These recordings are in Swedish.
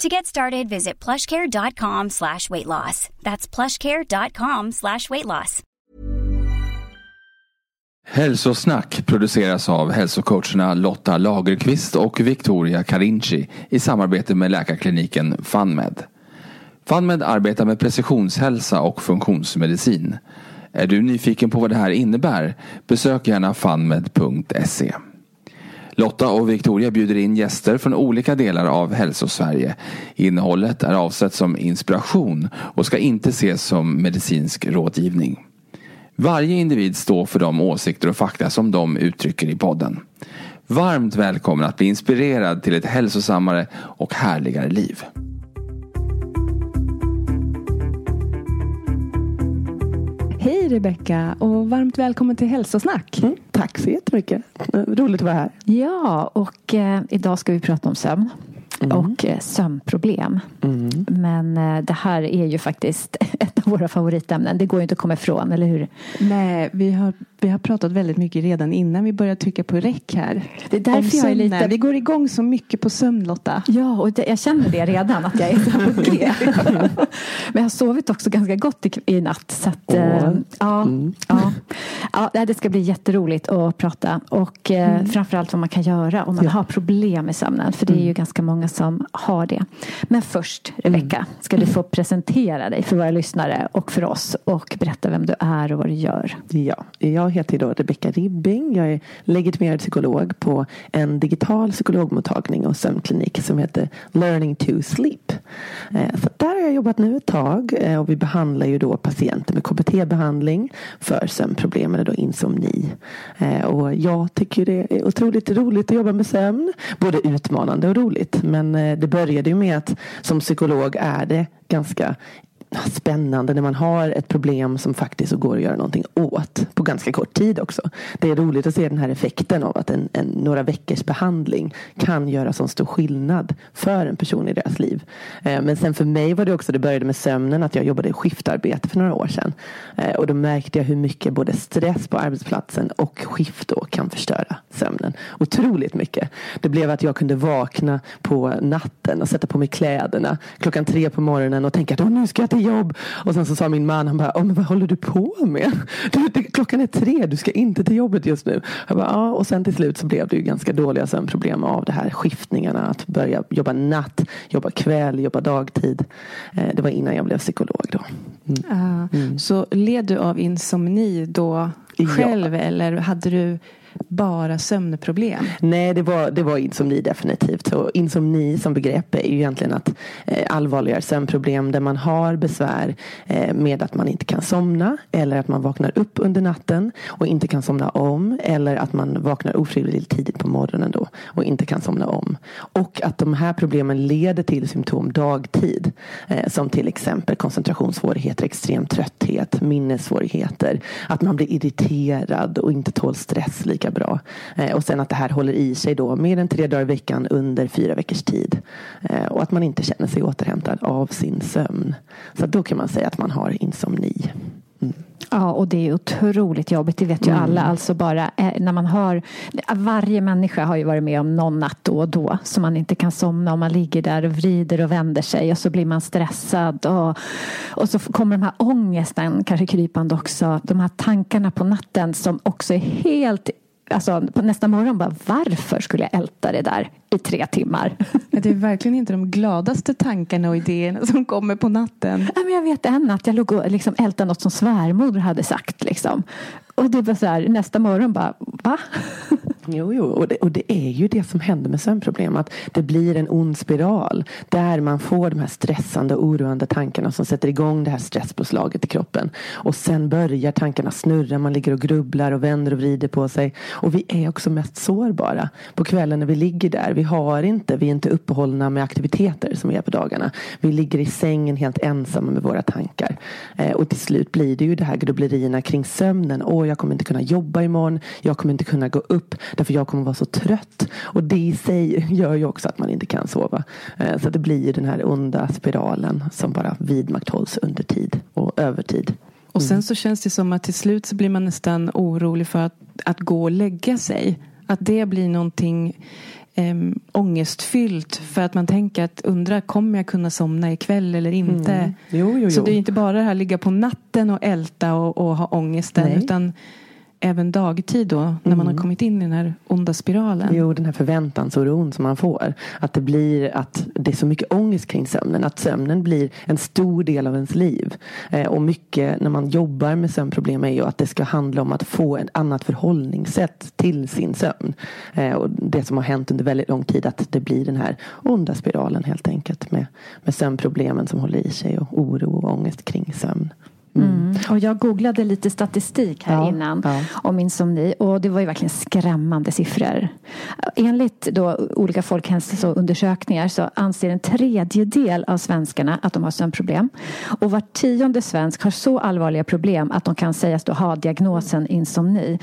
To get started, visit plushcare.com slash weight loss. That's plushcare.com slash weight loss. Hälsosnack produceras av hälsocoacherna Lotta Lagerqvist och Victoria Carinci i samarbete med läkarkliniken FunMed. FunMed arbetar med precisionshälsa och funktionsmedicin. Är du nyfiken på vad det här innebär? Besök gärna funmed.se. Lotta och Victoria bjuder in gäster från olika delar av Hälsosverige. Innehållet är avsett som inspiration och ska inte ses som medicinsk rådgivning. Varje individ står för de åsikter och fakta som de uttrycker i podden. Varmt välkommen att bli inspirerad till ett hälsosammare och härligare liv. Rebecka och varmt välkommen till Hälsosnack. Mm, tack så jättemycket. Roligt att vara här. Ja, och eh, idag ska vi prata om sömn. Mm. och eh, sömnproblem. Mm. Men eh, det här är ju faktiskt ett av våra favoritämnen. Det går ju inte att komma ifrån, eller hur? Nej, vi har, vi har pratat väldigt mycket redan innan vi började trycka på räck här. Det är därför jag är lite... Vi går igång så mycket på sömn, Lotta. Ja, och det, jag känner det redan, att jag är på G. Men jag har sovit också ganska gott i, i natt. Så att, äh, ja, mm. ja, ja, det ska bli jätteroligt att prata. Och mm. framförallt vad man kan göra om man ja. har problem med sömnen. För det är ju mm. ganska många som har det. Men först, Rebecka, mm. ska du få presentera dig för våra lyssnare och för oss och berätta vem du är och vad du gör. Ja, jag heter då Rebecka Ribbing. Jag är legitimerad psykolog på en digital psykologmottagning och sömnklinik som heter Learning to Sleep. Eh, så där har jag jobbat nu ett tag eh, och vi behandlar ju då patienter med KBT-behandling för sömnproblem eller då insomni. Eh, och jag tycker det är otroligt roligt att jobba med sömn. Både utmanande och roligt. Men men eh, det började ju med att som psykolog är det ganska spännande när man har ett problem som faktiskt går att göra någonting åt på ganska kort tid också. Det är roligt att se den här effekten av att en, en, några veckors behandling kan göra så stor skillnad för en person i deras liv. Eh, men sen för mig var det också, det började med sömnen, att jag jobbade i skiftarbete för några år sedan. Eh, och då märkte jag hur mycket både stress på arbetsplatsen och skift då kan förstöra sömnen. Otroligt mycket. Det blev att jag kunde vakna på natten och sätta på mig kläderna klockan tre på morgonen och tänka att nu ska jag till jobb. Och sen så sa min man, han bara, men vad håller du på med? Du, det, klockan är tre, du ska inte till jobbet just nu. Jag bara, ja. Och sen till slut så blev det ju ganska dåliga sömnproblem av det här skiftningarna. Att börja jobba natt, jobba kväll, jobba dagtid. Eh, det var innan jag blev psykolog då. Mm. Mm. Så led du av insomni då själv ja. eller hade du bara sömnproblem? Nej, det var, det var insomni definitivt. Så insomni som begrepp är ju egentligen att eh, allvarligare sömnproblem där man har besvär eh, med att man inte kan somna eller att man vaknar upp under natten och inte kan somna om eller att man vaknar ofrivilligt tidigt på morgonen då och inte kan somna om. Och att de här problemen leder till symptom dagtid eh, som till exempel koncentrationssvårigheter, extrem trötthet, minnessvårigheter, att man blir irriterad och inte tål stress lika bra. Eh, och sen att det här håller i sig då mer än tre dagar i veckan under fyra veckors tid. Eh, och att man inte känner sig återhämtad av sin sömn. Så då kan man säga att man har insomni. Mm. Ja, och det är otroligt jobbigt. Det vet ju mm. alla. Alltså bara eh, när man har... Varje människa har ju varit med om någon natt då och då som man inte kan somna och man ligger där och vrider och vänder sig och så blir man stressad och, och så kommer de här ångesten kanske krypande också. De här tankarna på natten som också är helt alltså, på nästa morgon bara varför skulle jag älta det där i tre timmar? Det är verkligen inte de gladaste tankarna och idéerna som kommer på natten. Ja, men jag vet en att jag låg och liksom ältade något som svärmor hade sagt. Liksom. Och det var så här, nästa morgon bara, va? Jo, jo. Och det, och det är ju det som händer med sömnproblem. Att det blir en ond spiral. Där man får de här stressande och oroande tankarna som sätter igång det här stresspåslaget i kroppen. Och sen börjar tankarna snurra. Man ligger och grubblar och vänder och vrider på sig. Och vi är också mest sårbara på kvällen när vi ligger där. Vi har inte, vi är inte uppehållna med aktiviteter som vi är på dagarna. Vi ligger i sängen helt ensamma med våra tankar. Eh, och till slut blir det ju det här grubblerierna kring sömnen. Åh, jag kommer inte kunna jobba imorgon. Jag kommer inte kunna gå upp. Därför jag kommer vara så trött. Och det i sig gör ju också att man inte kan sova. Eh, så det blir den här onda spiralen som bara vidmakthålls under tid och över tid. Och sen så känns det som att till slut så blir man nästan orolig för att, att gå och lägga sig. Att det blir någonting eh, ångestfyllt. För att man tänker att undra kommer jag kunna somna ikväll eller inte. Mm. Jo, jo, jo. Så det är inte bara det här ligga på natten och älta och, och ha ångesten. Nej. Utan även dagtid då. När man har kommit in i den här onda spiralen. Jo, den här förväntansoron som man får. Att det blir att det är så mycket ångest kring sömnen. Att sömnen blir en stor del av ens liv. Eh, och mycket när man jobbar med sömnproblem är ju att det ska handla om att få ett annat förhållningssätt till sin sömn. Eh, och det som har hänt under väldigt lång tid att det blir den här onda spiralen helt enkelt. Med, med sömnproblemen som håller i sig och oro och ångest kring sömn. Mm. Och jag googlade lite statistik här Ja, innan ja. om insomni och det var ju verkligen skrämmande siffror. Enligt då olika folkhälsoundersökningar så anser en tredjedel av svenskarna att de har sömnproblem. Och var tionde svensk har så allvarliga problem att de kan sägas då ha diagnosen insomni.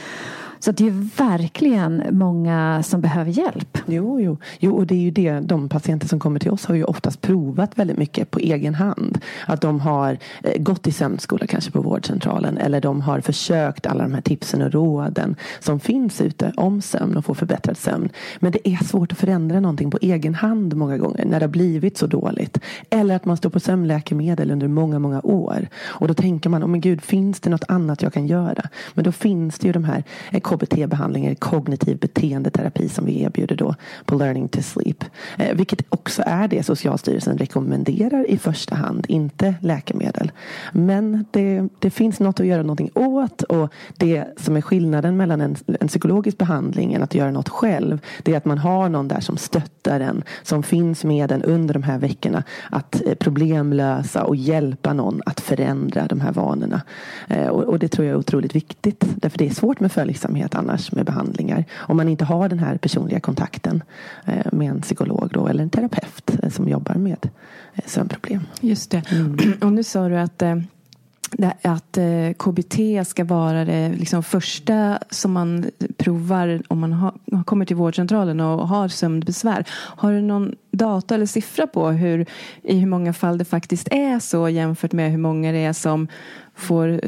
Så det är verkligen många som behöver hjälp. Jo, jo. jo, och det är ju det. De patienter som kommer till oss har ju oftast provat väldigt mycket på egen hand. Att de har eh, gått i sömnskola kanske på vårdcentralen eller de har försökt alla de här tipsen och råden som finns ute om sömn och få förbättrad sömn. Men det är svårt att förändra någonting på egen hand många gånger när det har blivit så dåligt. Eller att man står på sömnläkemedel under många, många år. Och då tänker man, oh men gud, finns det något annat jag kan göra? Men då finns det ju de här KBT-behandlingar, kognitiv beteendeterapi som vi erbjuder då på Learning to Sleep. Eh, vilket också är det Socialstyrelsen rekommenderar i första hand, inte läkemedel. Men det, det finns något att göra någonting åt och det som är skillnaden mellan en, en psykologisk behandling än att göra något själv, det är att man har någon där som stöttar en, som finns med en under de här veckorna att eh, problemlösa och hjälpa någon att förändra de här vanorna. Eh, Och, och det tror jag är otroligt viktigt, därför det är svårt med följsamhet annars med behandlingar. Om man inte har den här personliga kontakten eh, med en psykolog då, eller en terapeut eh, som jobbar med eh, sömnproblem. Just det. Och nu sa du att, att KBT ska vara det liksom första som man provar om man har, kommer till vårdcentralen och har sömnbesvär. Har du någon data eller siffra på hur, i hur många fall det faktiskt är så jämfört med hur många det är som får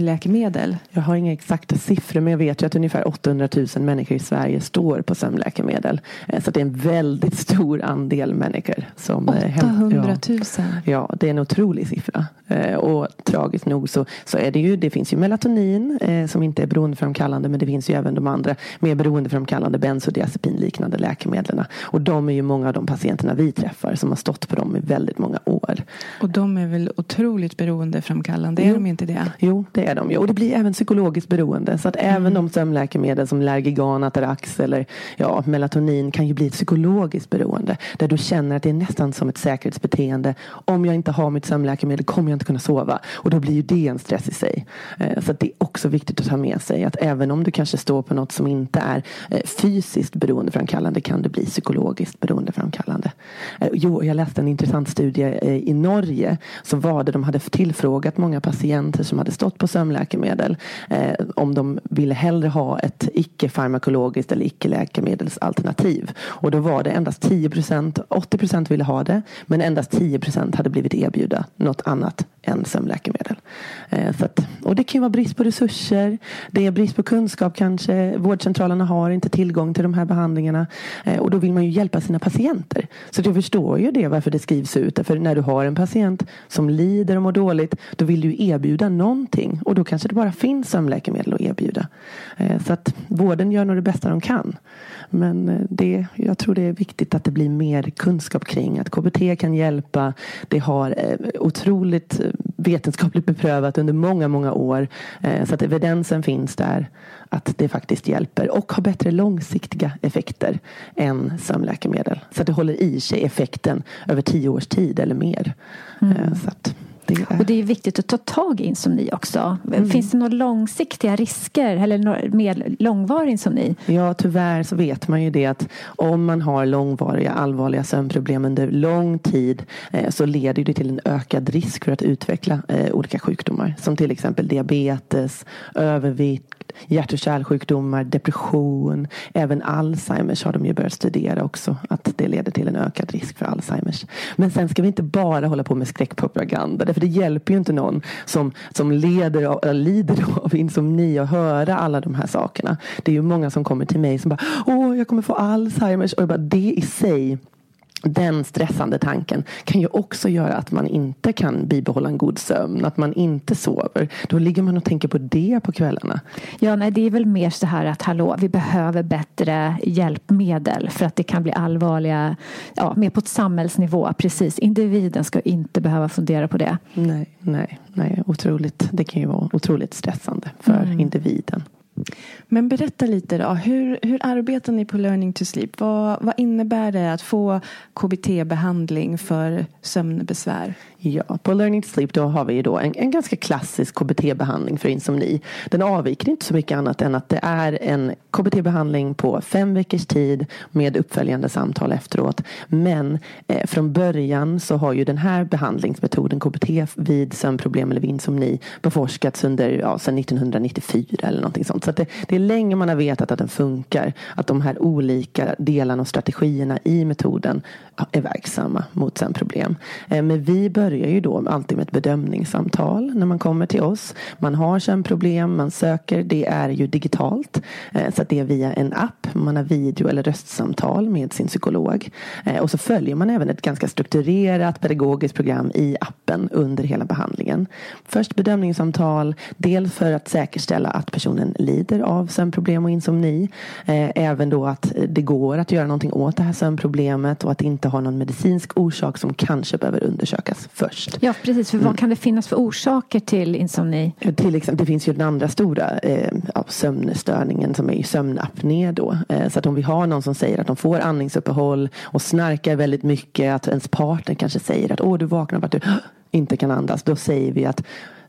sömnläkemedel? Jag har inga exakta siffror men jag vet ju att ungefär 800 000 människor i Sverige står på sömnläkemedel. Eh, Så det är en väldigt stor andel människor. Som, eh, häm- 800 000. Ja, det är en otrolig siffra. Eh, och tragiskt nog så, så är det ju, det finns ju melatonin eh, som inte är beroendeframkallande men det finns ju även de andra mer beroendeframkallande bensodiazepinliknande läkemedlen. Och de är ju många av de patienterna vi träffar som har stått på dem i väldigt många år. Och de är väl otroligt beroendeframkallande? Är Jo. de inte det? Jo, det är de ju. Och det blir även psykologiskt beroende. Så att även de sömnläkemedel som Lergigan, Atarax eller ja, melatonin kan ju bli ett psykologiskt beroende. Där du känner att det är nästan som ett säkerhetsbeteende. Om jag inte har mitt sömnläkemedel kommer jag inte kunna sova. Och då blir ju det en stress i sig. Eh, Så att det är också viktigt att ta med sig att även om du kanske står på något som inte är eh, fysiskt beroendeframkallande kan det bli psykologiskt beroendeframkallande. Eh, Jo, jag läste en intressant studie i Norge. Så var det, de hade tillfrågat många patienter som hade stått på sömnläkemedel eh, om de ville hellre ha ett icke-farmakologiskt eller icke-läkemedelsalternativ. Och då var det endast 10 procent, 80 procent ville ha det, men endast 10 procent hade blivit erbjuda något annat än sömnläkemedel. Eh, så att, och det kan ju vara brist på resurser. Det är brist på kunskap kanske. Vårdcentralerna har inte tillgång till de här behandlingarna. Eh, och då vill man ju hjälpa sina patienter. Så jag förstår ju det varför det skrivs ut. För när du har en patient som lider och mår dåligt. Då vill du erbjuda någonting. Och då kanske det bara finns sömnläkemedel att erbjuda. Eh, så att vården gör nog det bästa de kan. Men eh, det, jag tror det är viktigt att det blir mer kunskap kring att KBT kan hjälpa. Det har eh, otroligt vetenskapligt beprövat under många, många år. Så att evidensen finns där att det faktiskt hjälper och har bättre långsiktiga effekter än sömnläkemedel. Så att det håller i sig effekten över tio års tid eller mer. Mm. Så att, det är... Och det är viktigt att ta tag i insomni också. Mm. Finns det några långsiktiga risker eller mer långvarig insomni? Ja, tyvärr så vet man ju det att om man har långvariga allvarliga sömnproblem under lång tid eh, så leder det till en ökad risk för att utveckla eh, olika sjukdomar som till exempel diabetes, övervikt, hjärt och kärlsjukdomar, depression, även Alzheimers har de ju börjat studera också. Att det leder till en ökad risk för Alzheimers. Men sen ska vi inte bara hålla på med skräckpropaganda. därför det hjälper ju inte någon som, som leder av, lider av insomni att höra alla de här sakerna. Det är ju många som kommer till mig som bara Åh, jag kommer få Alzheimers. Och jag bara, det i sig den stressande tanken kan ju också göra att man inte kan bibehålla en god sömn, att man inte sover. Då ligger man och tänker på det på kvällarna. Ja, nej, det är väl mer så här att hallå, vi behöver bättre hjälpmedel för att det kan bli allvarliga, ja, mer på ett samhällsnivå. Precis, individen ska inte behöva fundera på det. Nej, nej, nej, otroligt. Det kan ju vara otroligt stressande för mm. individen. Men berätta lite då. Hur, hur arbetar ni på Learning to Sleep? Vad, vad innebär det att få KBT-behandling för sömnbesvär? Ja, på Learning to Sleep då har vi då en, en ganska klassisk KBT-behandling för insomni. Den avviker inte så mycket annat än att det är en KBT-behandling på fem veckors tid med uppföljande samtal efteråt. Men eh, från början så har ju den här behandlingsmetoden KBT vid sömnproblem eller vid insomni beforskats under ja, sedan 1994 eller någonting sånt. Så det, det, är länge man har vetat att den funkar. Att de här olika delarna och strategierna i metoden är verksamma mot sömnproblem. Eh, men vi börjar ju då alltid med ett bedömningssamtal när man kommer till oss. Man har sömnproblem, man söker. Det är ju digitalt. Eh, så att det är via en app. Man har video eller röstsamtal med sin psykolog. Eh, och så följer man även ett ganska strukturerat pedagogiskt program i appen under hela behandlingen. Först bedömningssamtal. Dels för att säkerställa att personen lider av sömnproblem och insomni. Eh, även då att det går att göra någonting åt det här sömnproblemet och att det inte har någon medicinsk orsak som kanske behöver undersökas först. Ja, precis. För vad mm. kan det finnas för orsaker till insomni? Till exempel, det finns ju den andra stora eh, sömnstörningen som är sömnapné då. Eh, så att om vi har någon som säger att de får andningsuppehåll och snarkar väldigt mycket, att ens partner kanske säger att åh, du vaknar för att du inte kan andas. Då säger vi att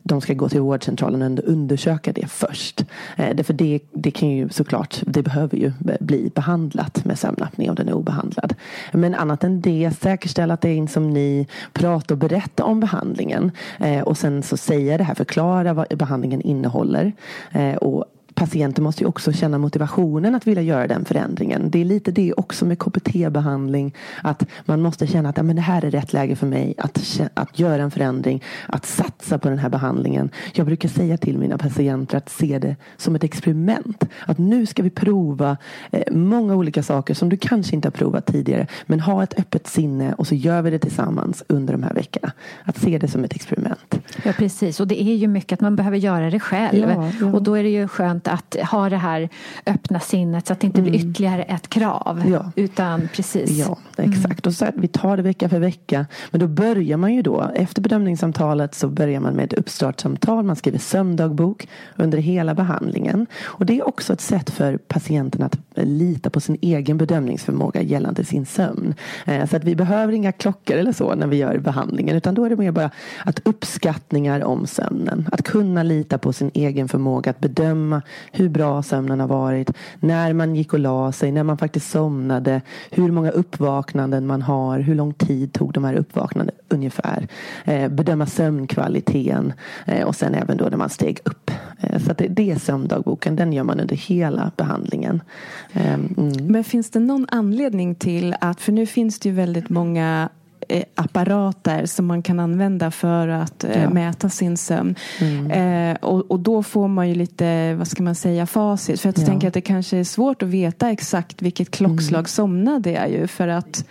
de ska gå till vårdcentralen och undersöka det först. Eh, för det, det kan ju såklart, det behöver ju bli behandlat med sömnapné om den är obehandlad. Men annat än det, säkerställa att det är insomni, prata och berätta om behandlingen eh, och sen så säga det här, förklara vad behandlingen innehåller eh, och patienten måste ju också känna motivationen att vilja göra den förändringen. Det är lite det också med KBT-behandling. Att man måste känna att ja, men det här är rätt läge för mig att, att göra en förändring. Att satsa på den här behandlingen. Jag brukar säga till mina patienter att se det som ett experiment. Att nu ska vi prova eh, många olika saker som du kanske inte har provat tidigare. Men ha ett öppet sinne och så gör vi det tillsammans under de här veckorna. Att se det som ett experiment. Ja precis och det är ju mycket att man behöver göra det själv. Ja, ja. Och då är det ju skönt att ha det här öppna sinnet så att det inte blir mm. ytterligare ett krav. Ja. Utan precis. Ja, exakt. Och så här, vi tar det vecka för vecka. Men då börjar man ju då, efter bedömningssamtalet så börjar man med ett uppstartssamtal. Man skriver sömndagbok under hela behandlingen. Och det är också ett sätt för patienten att lita på sin egen bedömningsförmåga gällande sin sömn. Eh, så att vi behöver inga klockor eller så när vi gör behandlingen. Utan då är det mer bara att uppskattningar om sömnen. Att kunna lita på sin egen förmåga att bedöma hur bra sömnen har varit, när man gick och la sig, när man faktiskt somnade, hur många uppvaknanden man har, hur lång tid tog de här uppvaknandena ungefär. Eh, bedöma sömnkvaliteten eh, och sen även då när man steg upp. Eh, så att det, det är sömndagboken, den gör man under hela behandlingen. Eh, mm. Men finns det någon anledning till att, för nu finns det ju väldigt många apparater som man kan använda för att eh, Ja. mäta sin sömn. Mm. Eh, och, och då får man ju lite, vad ska man säga, facit. För jag Ja. tänker att det kanske är svårt att veta exakt vilket klockslag Mm. somnade jag ju. För att,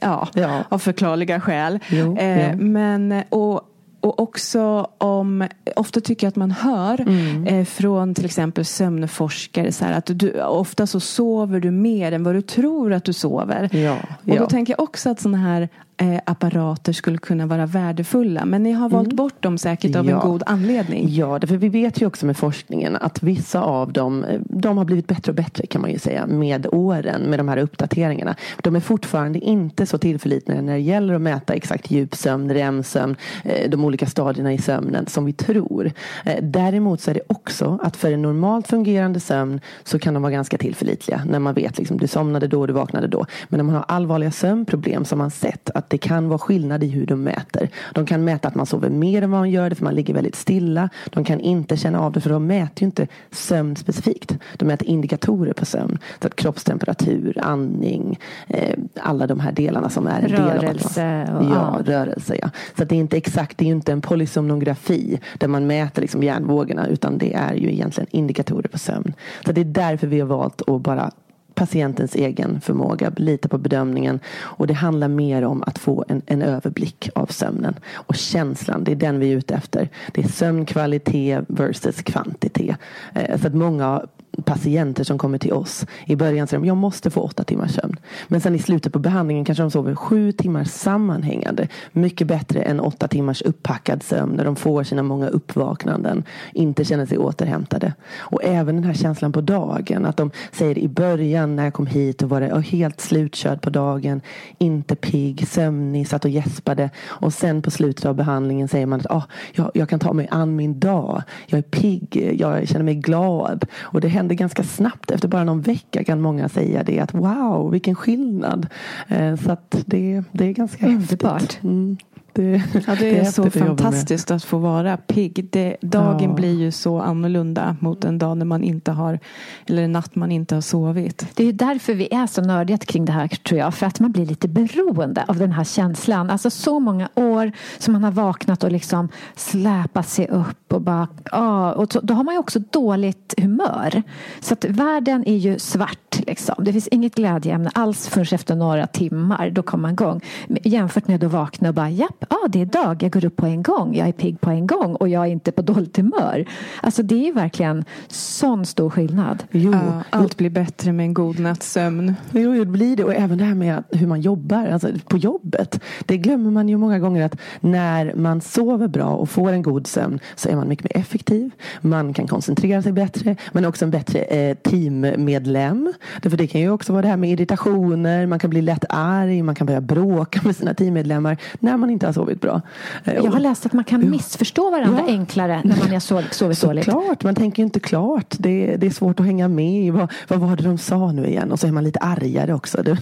ja, Ja. av förklarliga skäl. Jo, eh. Men, och, och också om, ofta tycker jag att man hör Mm. eh, från till exempel sömnforskare så här, att du, ofta så sover du mer än vad du tror att du sover. Ja, Och då ja. tänker jag också att sådana här eh, apparater skulle kunna vara värdefulla. Men ni har valt bort dem säkert av en Mm. Ja. god anledning. Ja, därför vi vet ju också med forskningen att vissa av dem eh, de har blivit bättre och bättre kan man ju säga med åren med de här uppdateringarna. De är fortfarande inte så tillförlitliga när det gäller att mäta exakt djupsömn, REM-sömn, eh, de olika stadierna i sömnen som vi tror. Eh, Däremot så är det också att för en normalt fungerande sömn så kan de vara ganska tillförlitliga när man vet liksom du somnade då, du vaknade då. Men när man har allvarliga sömnproblem som man sett att det kan vara skillnad i hur de mäter. De kan mäta att man sover mer än vad man gör det för man ligger väldigt stilla. De kan inte känna av det för de mäter ju inte sömn specifikt. De mäter indikatorer på sömn. Så att kroppstemperatur, andning, eh, alla de här delarna som är en del av Rörelse och- ja, ja. rörelse. Ja. Så att det är inte exakt, det är ju inte en polysomnografi där man mäter liksom hjärnvågorna utan det är ju egentligen indikatorer på sömn. Så det är därför vi har valt att bara patientens egen förmåga, lita på bedömningen och det handlar mer om att få en, en överblick av sömnen och känslan, det är den vi är ute efter. Det är sömnkvalitet versus kvantitet. Eh, Så att många patienter som kommer till oss i början säger de, jag måste få åtta timmars sömn. Men sen i slutet på behandlingen kanske de sover sju timmar sammanhängande. Mycket bättre än åtta timmars upppackad sömn när de får sina många uppvaknanden. Inte känner sig återhämtade. Och även den här känslan på dagen. Att de säger i början när jag kom hit och var det helt slutkörd på dagen. Inte pigg, sömnig, satt och gäspade. Och sen på slutet av behandlingen säger man att ah, jag, jag kan ta mig an min dag. Jag är pigg, jag känner mig glad. Och det händer ganska snabbt. Efter bara någon vecka kan många säga det. Att wow, vilken skillnad. Eh, Så att det, det är ganska Underbart. häftigt. Mm. Det, Ja, det är, så att jobba med. fantastiskt att få vara pigg. Det, dagen Ja. blir ju så annorlunda mot en dag när man inte har, eller en natt man inte har sovit. Det är ju därför vi är så nördiga kring det här tror jag. För att man blir lite beroende av den här känslan. Alltså så många år som man har vaknat och liksom släpat sig upp och bara, ja, och så, då har man ju också dåligt humör. Så att världen är ju svart liksom. Det finns inget glädjeämne alls förrän efter några timmar. Då kommer man igång. Jämfört med att vakna och bara, japp, ja det är dag. Jag går upp på en gång. Jag är pigg på en gång och jag är inte på dåligt humör. Alltså det är verkligen sån stor skillnad. Jo, Ja, allt blir bättre med en god natts sömn. Jo, det blir det. Och även det här med hur man jobbar, alltså på jobbet. Det glömmer man ju många gånger att när man sover bra och får en god sömn så är man mycket mer effektiv. Man kan koncentrera sig bättre. Man är också en bättre eh, teammedlem. Därför det kan ju också vara det här med irritationer. Man kan bli lätt arg. Man kan börja bråka med sina teammedlemmar när man inte har sovit bra. Eh, Jag har läst att man kan missförstå varandra Ja. enklare när man har sovit, sovit dåligt. Såklart, man tänker ju inte klart. Det, det är svårt att hänga med vad, vad var det de sa nu igen. Och så är man lite argare också. Det,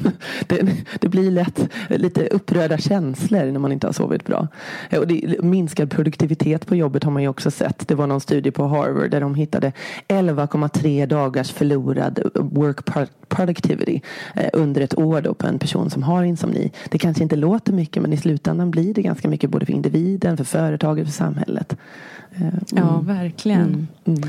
det, det blir lätt lite upprörda känslor när man inte har sovit bra. Och det, minskad produktivitet på jobbet har man ju också sett. Det var någon studie på Harvard där de hittade 11,3 dagars förlorad work pro- productivity eh, under ett år då på en person som har insomni. Det kanske inte låter mycket men i slutändan blir det ganska mycket både för individen, för företaget, för samhället. Eh, Ja, verkligen. Mm.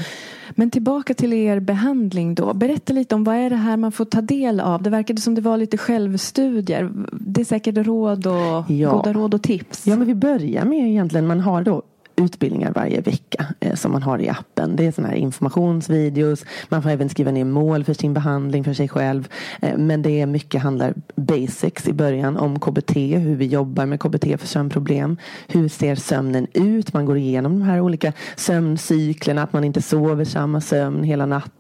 Men tillbaka till er behandling då. Berätta lite om vad är det här man får ta del av? Det verkade som det var lite självstudier. Det är säkert råd och Ja. goda råd och tips. Ja, men vi börjar med egentligen, man har då utbildningar varje vecka eh, som man har i appen. Det är sådana här informationsvideos. Man får även skriva ner mål för sin behandling för sig själv. Eh, men det är mycket handlar basics i början om KBT, hur vi jobbar med KBT för sömnproblem. Hur ser sömnen ut? Man går igenom de här olika sömncyklerna, att man inte sover samma sömn hela natten.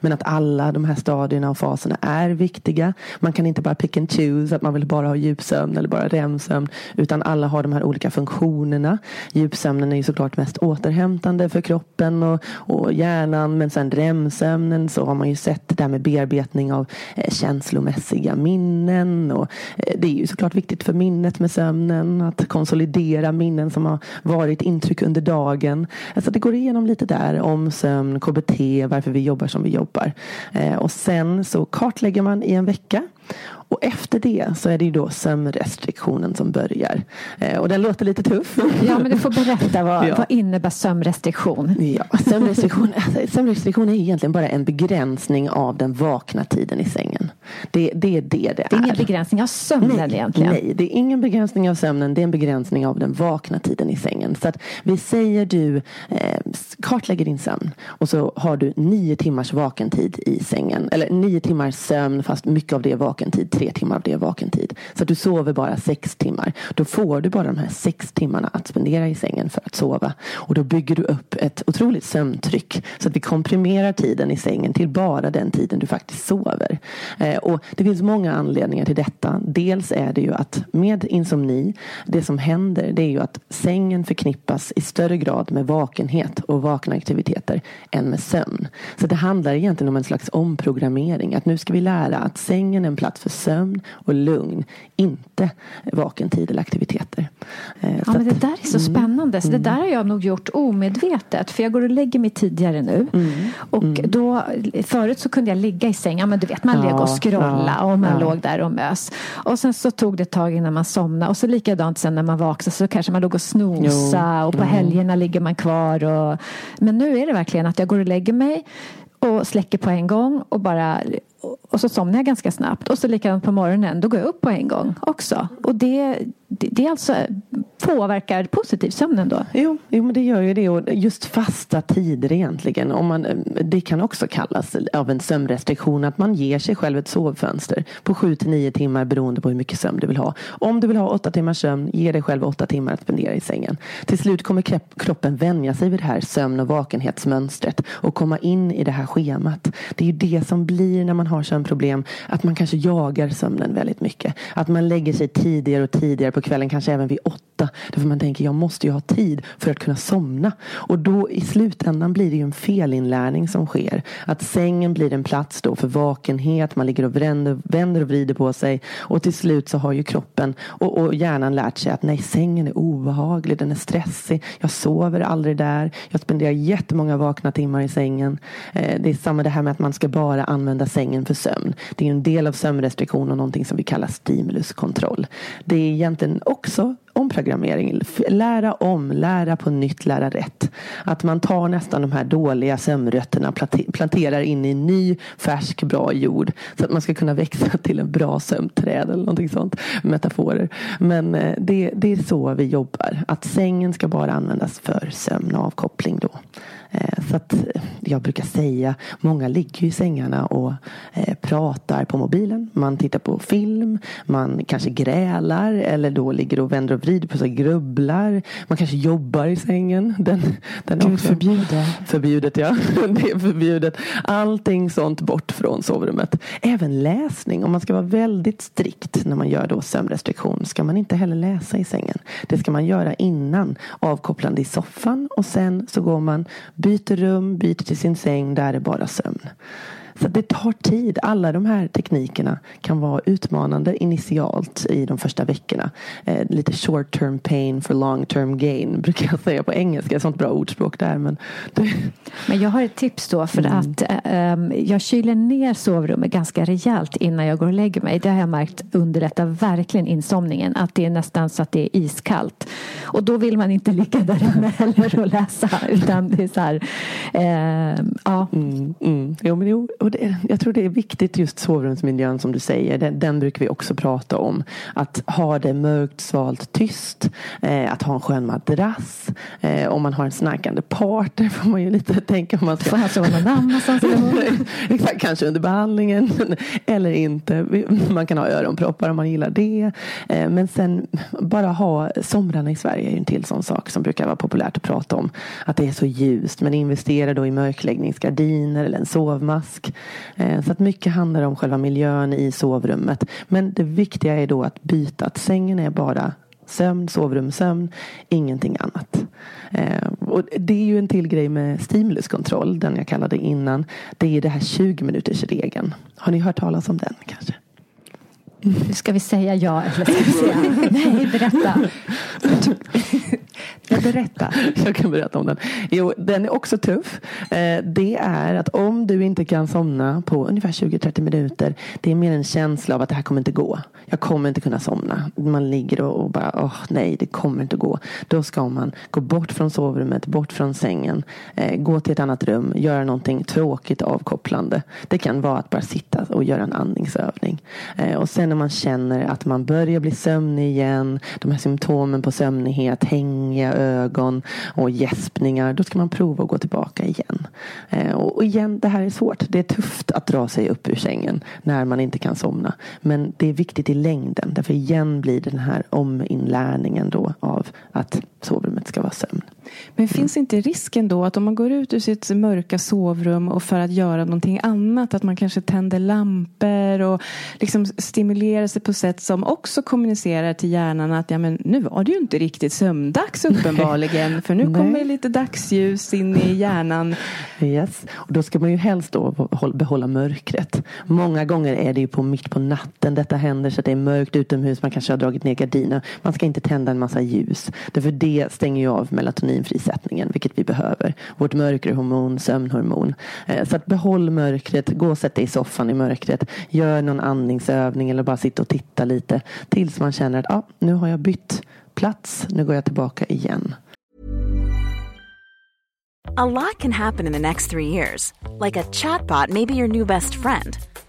Men att alla de här stadierna och faserna är viktiga. Man kan inte bara pick and choose, att man vill bara ha djupsömn eller bara REM-sömn. Utan alla har de här olika funktionerna. Djupsömnen är ju såklart mest återhämtande för kroppen och, och hjärnan. Men sen REM-sömnen så har man ju sett det där med bearbetning av eh, känslomässiga minnen. Och, eh, det är ju såklart viktigt för minnet med sömnen. Att konsolidera minnen som har varit intryck under dagen. Alltså det går igenom lite där om sömn, KBT, varför vi jobbar som vi jobbar. Eh, och sen så kartlägger man i en vecka och efter det så är det ju då sömnrestriktionen som börjar. Eh, och den låter lite tuff. Ja, men du får berätta vad, Ja. vad innebär sömnrestriktion? Ja, sömnrestriktion, sömnrestriktion är egentligen bara en begränsning av den vakna tiden i sängen. Det, det är det det är. Det är ingen begränsning av sömnen nej, egentligen. Nej, det är ingen begränsning av sömnen. Det är en begränsning av den vakna tiden i sängen. Så att vi säger du eh, kartlägger din sömn och så har du nio timmars vakentid i sängen. Eller nio timmars sömn fast mycket av det är vakentid. Tre timmar av det är vaken tid. Så att du sover bara sex timmar. Då får du bara de här sex timmarna att spendera i sängen för att sova. Och då bygger du upp ett otroligt sömntryck. Så att vi komprimerar tiden i sängen till bara den tiden du faktiskt sover. Eh, och det finns många anledningar till detta. Dels är det ju att med insomni, det som händer det är ju att sängen förknippas i större grad med vakenhet och vakna aktiviteter än med sömn. Så det handlar egentligen om en slags omprogrammering. Att nu ska vi lära att sängen är en plats för sömn och lugn, inte vakentid eller aktiviteter. Eh, Ja, men det där är så spännande. Så det där har jag nog gjort omedvetet. För jag går och lägger mig tidigare nu. Och då, förut så kunde jag ligga i sängen. Ja, men du vet, man Ja, låg och scrolla ja, och man ja. låg där och mös. Och sen så tog det ett tag innan man somnade. Och så likadant sen när man vaknade så kanske man låg och snosa. Jo, Och på helgerna ligger man kvar. Och... Men nu är det verkligen att jag går och lägger mig och släcker på en gång och bara och så somnar jag ganska snabbt. Och så likadant på morgonen då går jag upp på en gång också. Och det, det, det alltså påverkar positivt sömnen då. Jo, jo, men det gör ju det. Och just fasta tider egentligen. Om man, eh, det kan också kallas av en sömnrestriktion att man ger sig själv ett sovfönster på 7 till 9 timmar beroende på hur mycket sömn du vill ha. Om du vill ha 8 timmars sömn, ge dig själv 8 timmar att spendera i sängen. Till slut kommer kroppen vänja sig vid det här sömn och vakenhetsmönstret och komma in i det här schemat. Det är ju det som blir när man har sömnproblem, att man kanske jagar sömnen väldigt mycket. Att man lägger sig tidigare och tidigare på kvällen, kanske även vid åtta. Därför man tänker, jag måste ju ha tid för att kunna somna. Och då i slutändan blir det ju en felinlärning som sker. Att sängen blir en plats då för vakenhet, man ligger och vänder, vänder och vrider på sig. Och till slut så har ju kroppen och, och hjärnan lärt sig att nej, sängen är obehaglig, den är stressig. Jag sover aldrig där. Jag spenderar jättemånga vakna timmar i sängen. Eh, det är samma det här med att man ska bara använda sängen för sömn. Det är ju en del av sömnrestriktion och någonting som vi kallar stimuluskontroll. Det är egentligen också omprogrammering. Lära om, lära på nytt, lära rätt. Att man tar nästan de här dåliga sömnrötterna planterar in i ny, färsk, bra jord. Så att man ska kunna växa till en bra sömnträd eller någonting sånt. Metaforer. Men eh, det, det är så vi jobbar. Att sängen ska bara användas för sömn och avkoppling då. Eh, så att eh, jag brukar säga, många ligger ju i sängarna och pratar på mobilen. Man tittar på film, man kanske grälar eller då ligger och vänder och vrider på sig, grubblar. Man kanske jobbar i sängen. Den, den Gud också förbjude. Förbjudet ja. Det är förbjudet. Allting sånt bort från sovrummet. Även läsning. Om man ska vara väldigt strikt när man gör då sömnrestriktion ska man inte heller läsa i sängen. Det ska man göra innan. Avkopplande i soffan och sen så går man, byter rum, byter till sin säng. Där är bara sömn. Så det tar tid. Alla de här teknikerna kan vara utmanande initialt i de första veckorna. Eh, lite short term pain for long term gain brukar jag säga på engelska. Sånt bra ordspråk där. Men det, Men jag har ett tips då för Mm. att ähm, jag kyler ner sovrummet ganska rejält innan jag går och lägger mig. Det har jag märkt underlättar verkligen insomningen. Att det är nästan så att det är iskallt. Och då vill man inte ligga där inne heller och läsa. Utan det är så här, ehm, ja. Mm, mm. Jo, men jo, och det, jag tror det är viktigt just sovrumsmiljön som du säger. Den, den brukar vi också prata om. Att ha det mörkt, svalt, tyst. Eh, att ha en skön madrass. Eh, om man har en snarkande partner får man ju lite tänka om man ska Får han sova någon annanstans? eller vad? Exakt, kanske under behandlingen eller inte. Man kan ha öronproppar om man gillar det. Eh, Men sen bara ha somrarna i Sverige är ju en till sån sak som brukar vara populärt att prata om. Att det är så ljust. Men investera då i mörkläggningsgardiner eller en sovmask. Eh, så att mycket handlar om själva miljön i sovrummet. Men det viktiga är då att byta. Att sängen är bara sömn, sovrum, sömn. Ingenting annat. Eh, och det är ju en till grej med stimuluskontroll. Den jag kallade innan. Det är det här 20 minuters regeln. Har ni hört talas om den kanske? Ska vi säga ja eller ska vi säga nej? Berätta. Jag berätta. Jag kan berätta om den. Jo, den är också tuff. Eh, det är att om du inte kan somna på ungefär 20-30 minuter. Det är mer en känsla av att det här kommer inte gå. Jag kommer inte kunna somna. Man ligger och bara, åh nej, det kommer inte gå. Då ska man gå bort från sovrummet, bort från sängen. Eh, gå till ett annat rum, göra någonting tråkigt avkopplande. Det kan vara att bara sitta och göra en andningsövning. Eh, och sen när man känner att man börjar bli sömnig igen. De här symptomen på sömnighet, hängiga ögon och gäspningar. Då ska man prova att gå tillbaka igen. Eh, och igen, det här är svårt. Det är tufft att dra sig upp ur sängen när man inte kan somna. Men det är viktigt i längden. Därför igen blir det den här ominlärningen då av att sovrummet ska vara sömn. Men finns inte risken då att om man går ut ur sitt mörka sovrum och för att göra någonting annat att man kanske tänder lampor och liksom stimulerar sig på sätt som också kommunicerar till hjärnan att ja, men nu var det ju inte riktigt sömndags uppenbarligen för nu Nej. kommer lite dagsljus in i hjärnan. Yes. Och då ska man ju helst då behålla- mörkret. Många gånger är det ju på mitt på natten detta händer så att det är mörkt utomhus. Man kanske har dragit ner gardiner. Man ska inte tända en massa ljus. Därför det stänger ju av melatoninfrisättningen vilket vi behöver. Vårt mörkerhormon, sömnhormon. Eh, så att behåll mörkret. Gå och sätt dig i soffan i mörkret. Gör någon andningsövning eller bara sitta och titta lite. Tills man känner att ah, nu har jag bytt plats. Nu går jag tillbaka igen. A lot can happen in the next three years. Like a chatbot maybe your new best friend.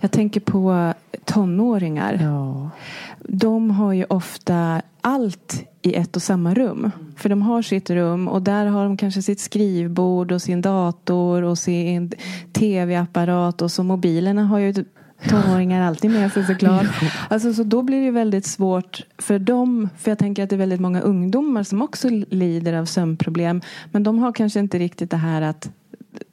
Jag tänker på tonåringar. Ja. De har ju ofta allt i ett och samma rum. För de har sitt rum och där har de kanske sitt skrivbord och sin dator och sin tv-apparat och så mobilerna har ju tonåringar alltid med sig såklart. Alltså, så då blir det ju väldigt svårt för dem. För jag tänker att det är väldigt många ungdomar som också lider av sömnproblem. Men de har kanske inte riktigt det här att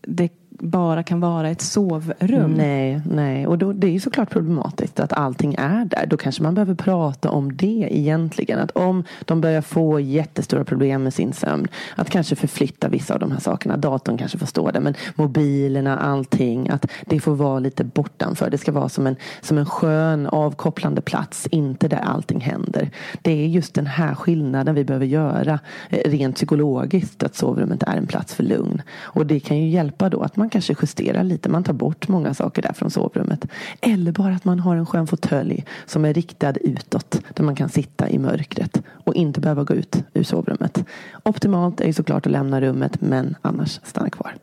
det bara kan vara ett sovrum. Nej, nej. Och då, det är ju såklart problematiskt att allting är där. Då kanske man behöver prata om det egentligen. Att om de börjar få jättestora problem med sin sömn. Att kanske förflytta vissa av de här sakerna. Datorn kanske får stå där. Men mobilerna, allting. Att det får vara lite bortanför. Det ska vara som en, som en skön avkopplande plats. Inte där allting händer. Det är just den här skillnaden vi behöver göra. Eh, rent psykologiskt. Att sovrummet är en plats för lugn. Och det kan ju hjälpa då att man man kanske justerar lite. Man tar bort många saker där från sovrummet. Eller bara att man har en skön fåtölj som är riktad utåt. Där man kan sitta i mörkret och inte behöva gå ut ur sovrummet. Optimalt är ju såklart att lämna rummet men annars stanna kvar.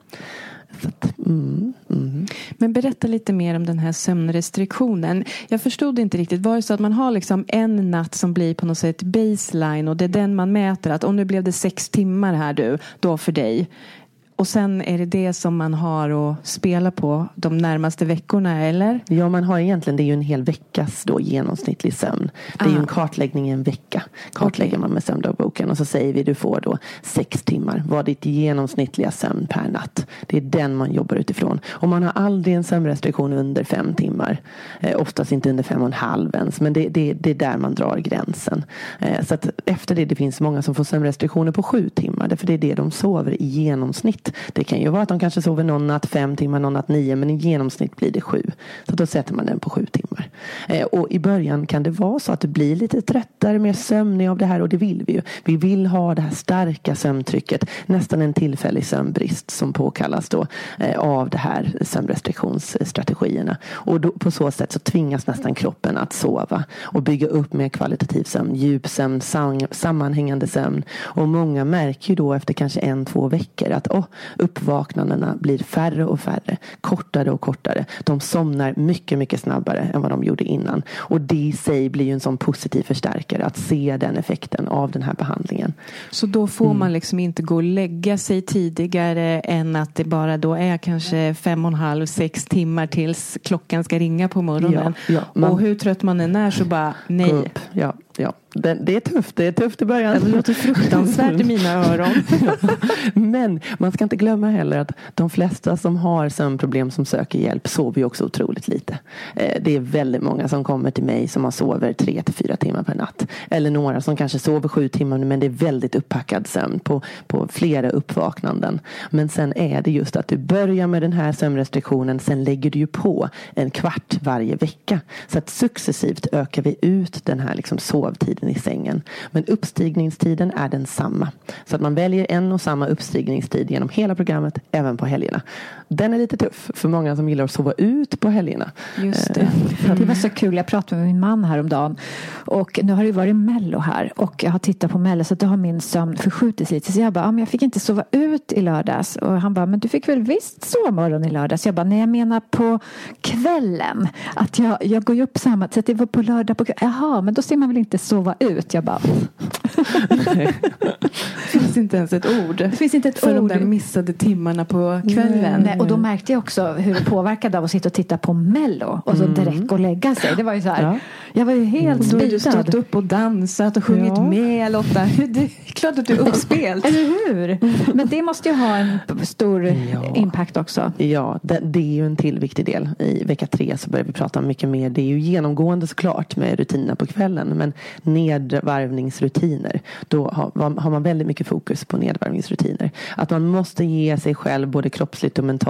Så att, mm, mm. Men berätta lite mer om den här sömnrestriktionen. Jag förstod inte riktigt. Var det så att man har liksom en natt som blir på något sätt baseline och det är den man mäter att om nu blev det sex timmar här du, då för dig. Och sen är det det som man har att spela på de närmaste veckorna, eller? Ja, man har egentligen, det är ju en hel veckas då genomsnittlig sömn. Det är ju Ah. en kartläggning i en vecka. Kartlägger Okej. man med sömndagboken och så säger vi du får då sex timmar. Vad ditt genomsnittliga sömn per natt? Det är den man jobbar utifrån. Och man har aldrig en sömnrestriktion under fem timmar. Eh, oftast inte under fem och en halv ens. Men det, det, det är där man drar gränsen. Eh, så att efter det, det finns många som får sömnrestriktioner på sju timmar. Därför det är det de sover i genomsnitt genomsnitt. Det kan ju vara att de kanske sover någon natt fem timmar, någon natt nio, men i genomsnitt blir det sju. Så då sätter man den på sju timmar. Eh, och i början kan det vara så att du blir lite tröttare, mer sömnig av det här och det vill vi ju. Vi vill ha det här starka sömntrycket, nästan en tillfällig sömnbrist som påkallas då eh, av det här sömnrestriktionsstrategierna. Och då, på så sätt så tvingas nästan kroppen att sova och bygga upp mer kvalitativ sömn, djupsömn, sam, sammanhängande sömn. Och många märker ju då efter kanske en, två veckor att oh, uppvaknandena blir färre och färre, kortare och kortare. De somnar mycket, mycket snabbare än vad de gjorde innan. Och det i sig blir ju en sån positiv förstärkare att se den effekten av den här behandlingen. Så då får mm. man liksom inte gå och lägga sig tidigare än att det bara då är kanske fem och en halv, sex timmar tills klockan ska ringa på morgonen. Ja, ja, man, och hur trött man än är så bara nej. Ja, ja. Det, det, är tufft, det är tufft i början. Det låter fruktansvärt i mina öron. Men man ska inte glömma heller att de flesta som har sömnproblem som söker hjälp sover ju också otroligt lite. Eh, det är väldigt många som kommer till mig som har sover tre till fyra timmar per natt. Eller några som kanske sover sju timmar men det är väldigt upppackad sömn på, på flera uppvaknanden. Men sen är det just att du börjar med den här sömnrestriktionen sen lägger du ju på en kvart varje vecka. Så att successivt ökar vi ut den här liksom sovtiden tiden i sängen. Men uppstigningstiden är densamma. Så att man väljer en och samma uppstigningstid genom hela programmet, även på helgerna. Den är lite tuff för många som gillar att sova ut på helgerna. Just det. Mm. Det var så kul. Jag pratade med min man häromdagen. Och nu har det varit Mello här. Och jag har tittat på Mello så då har min sömn förskjutits lite. Så jag bara, men jag fick inte sova ut i lördags. Och han bara, men du fick väl visst sova morgon i lördags? Jag bara, nej jag menar på kvällen. Att jag, jag går ju upp samma, så att det var på lördag på kvällen. Jaha, men då ser man väl inte sova ut? Jag bara, det finns inte ens ett ord. Det finns inte ett för ord. de där missade timmarna på kvällen. Nej, och då märkte jag också hur det påverkade av att sitta och titta på Mello och så mm. direkt gå och lägga sig. Det var ju så här. Ja. Jag var ju helt mm. Du stått upp och dansat och sjungit ja. med Lotta. Det är klart att du är uppspelt. Eller hur? Men det måste ju ha en stor ja. impact också. Ja, det, det, är ju en till viktig del. I vecka tre så börjar vi prata mycket mer. Det är ju genomgående såklart med rutinerna på kvällen. Men nedvarvningsrutiner. Då har, har man väldigt mycket fokus på nedvarvningsrutiner. Att man måste ge sig själv både kroppsligt och mentalt